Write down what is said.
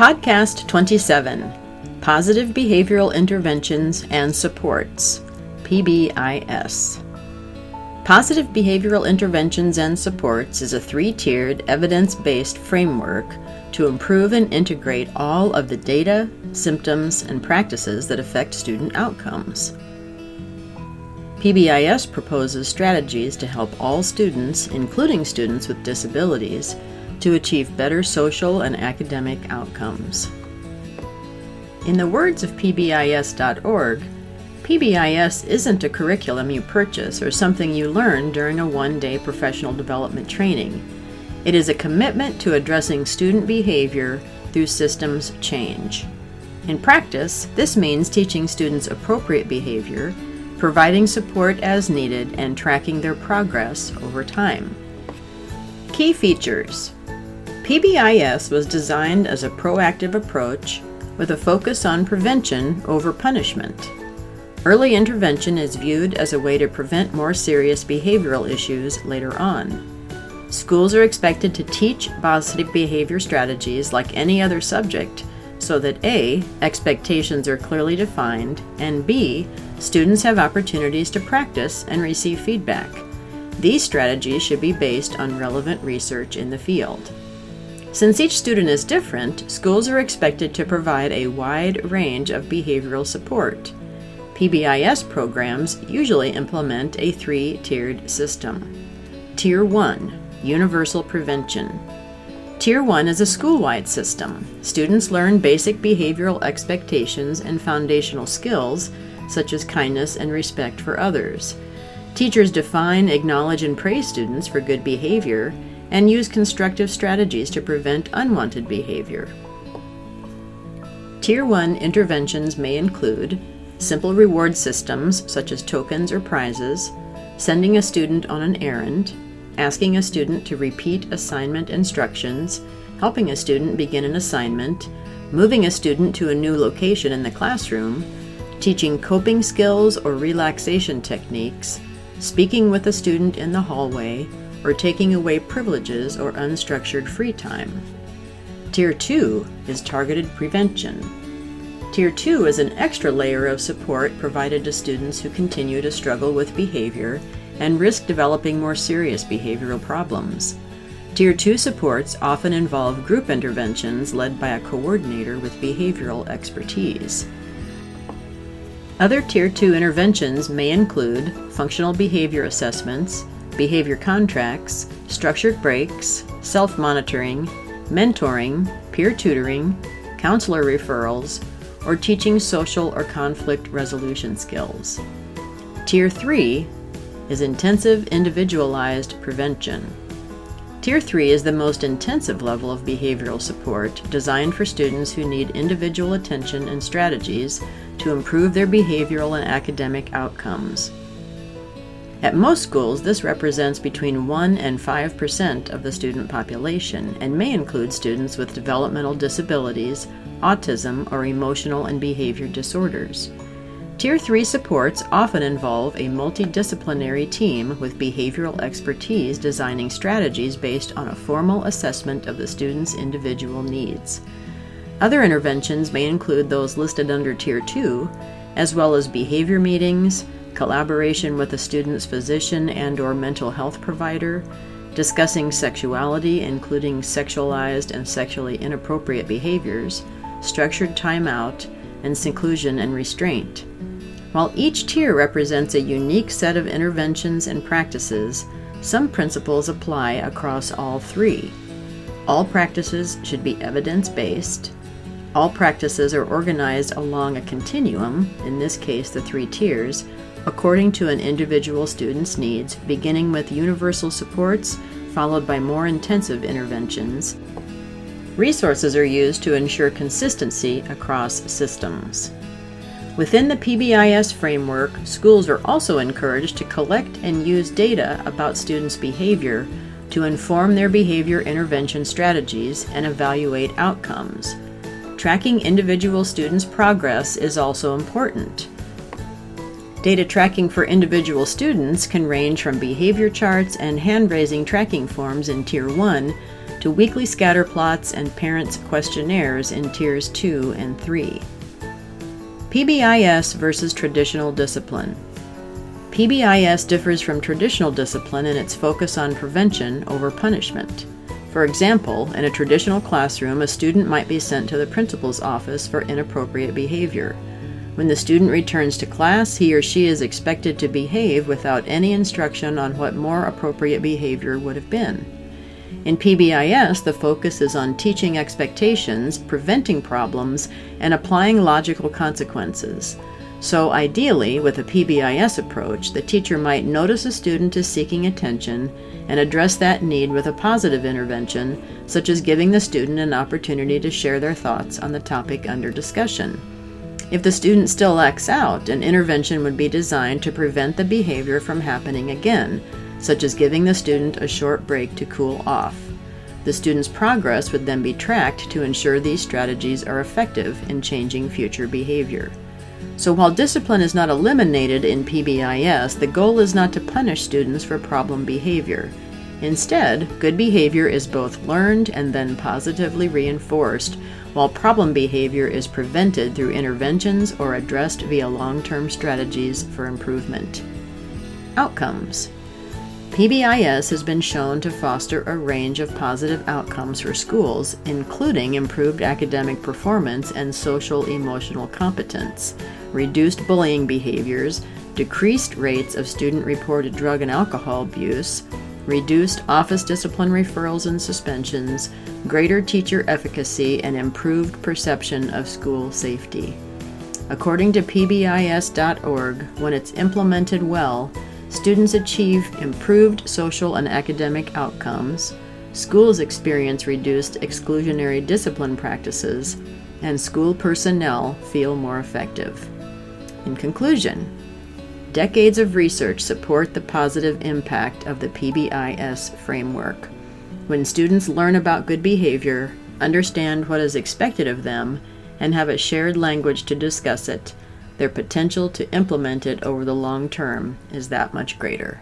Podcast 27 Positive Behavioral Interventions and Supports, PBIS. Positive Behavioral Interventions and Supports is a three tiered, evidence based framework to improve and integrate all of the data, symptoms, and practices that affect student outcomes. PBIS proposes strategies to help all students, including students with disabilities, to achieve better social and academic outcomes. In the words of PBIS.org, PBIS isn't a curriculum you purchase or something you learn during a one day professional development training. It is a commitment to addressing student behavior through systems change. In practice, this means teaching students appropriate behavior, providing support as needed, and tracking their progress over time. Key features PBIS was designed as a proactive approach with a focus on prevention over punishment. Early intervention is viewed as a way to prevent more serious behavioral issues later on. Schools are expected to teach positive behavior strategies like any other subject so that A, expectations are clearly defined, and B, students have opportunities to practice and receive feedback. These strategies should be based on relevant research in the field. Since each student is different, schools are expected to provide a wide range of behavioral support. PBIS programs usually implement a three tiered system. Tier 1 Universal Prevention. Tier 1 is a school wide system. Students learn basic behavioral expectations and foundational skills, such as kindness and respect for others. Teachers define, acknowledge, and praise students for good behavior and use constructive strategies to prevent unwanted behavior. Tier 1 interventions may include simple reward systems such as tokens or prizes, sending a student on an errand, asking a student to repeat assignment instructions, helping a student begin an assignment, moving a student to a new location in the classroom, teaching coping skills or relaxation techniques, speaking with a student in the hallway, or taking away privileges or unstructured free time. Tier 2 is targeted prevention. Tier 2 is an extra layer of support provided to students who continue to struggle with behavior and risk developing more serious behavioral problems. Tier 2 supports often involve group interventions led by a coordinator with behavioral expertise. Other Tier 2 interventions may include functional behavior assessments, behavior contracts, structured breaks, self monitoring, mentoring, peer tutoring, counselor referrals, or teaching social or conflict resolution skills. Tier 3 is intensive individualized prevention. Tier 3 is the most intensive level of behavioral support designed for students who need individual attention and strategies to improve their behavioral and academic outcomes. At most schools, this represents between 1 and 5% of the student population and may include students with developmental disabilities, autism, or emotional and behavior disorders. Tier 3 supports often involve a multidisciplinary team with behavioral expertise designing strategies based on a formal assessment of the student's individual needs. Other interventions may include those listed under Tier 2, as well as behavior meetings, collaboration with a student's physician and or mental health provider, discussing sexuality including sexualized and sexually inappropriate behaviors, structured timeout, and seclusion and restraint. While each tier represents a unique set of interventions and practices, some principles apply across all three. All practices should be evidence based. All practices are organized along a continuum, in this case the three tiers, according to an individual student's needs, beginning with universal supports, followed by more intensive interventions. Resources are used to ensure consistency across systems. Within the PBIS framework, schools are also encouraged to collect and use data about students' behavior to inform their behavior intervention strategies and evaluate outcomes. Tracking individual students' progress is also important. Data tracking for individual students can range from behavior charts and hand raising tracking forms in Tier 1 to weekly scatter plots and parents' questionnaires in Tiers 2 and 3. PBIS versus traditional discipline. PBIS differs from traditional discipline in its focus on prevention over punishment. For example, in a traditional classroom, a student might be sent to the principal's office for inappropriate behavior. When the student returns to class, he or she is expected to behave without any instruction on what more appropriate behavior would have been. In PBIS, the focus is on teaching expectations, preventing problems, and applying logical consequences. So, ideally, with a PBIS approach, the teacher might notice a student is seeking attention and address that need with a positive intervention, such as giving the student an opportunity to share their thoughts on the topic under discussion. If the student still acts out, an intervention would be designed to prevent the behavior from happening again, such as giving the student a short break to cool off. The student's progress would then be tracked to ensure these strategies are effective in changing future behavior. So while discipline is not eliminated in PBIS, the goal is not to punish students for problem behavior. Instead, good behavior is both learned and then positively reinforced while problem behavior is prevented through interventions or addressed via long term strategies for improvement. Outcomes PBIS has been shown to foster a range of positive outcomes for schools, including improved academic performance and social emotional competence, reduced bullying behaviors, decreased rates of student reported drug and alcohol abuse, reduced office discipline referrals and suspensions, greater teacher efficacy, and improved perception of school safety. According to PBIS.org, when it's implemented well, students achieve improved social and academic outcomes, schools experience reduced exclusionary discipline practices, and school personnel feel more effective. In conclusion, Decades of research support the positive impact of the PBIS framework. When students learn about good behavior, understand what is expected of them, and have a shared language to discuss it, their potential to implement it over the long term is that much greater.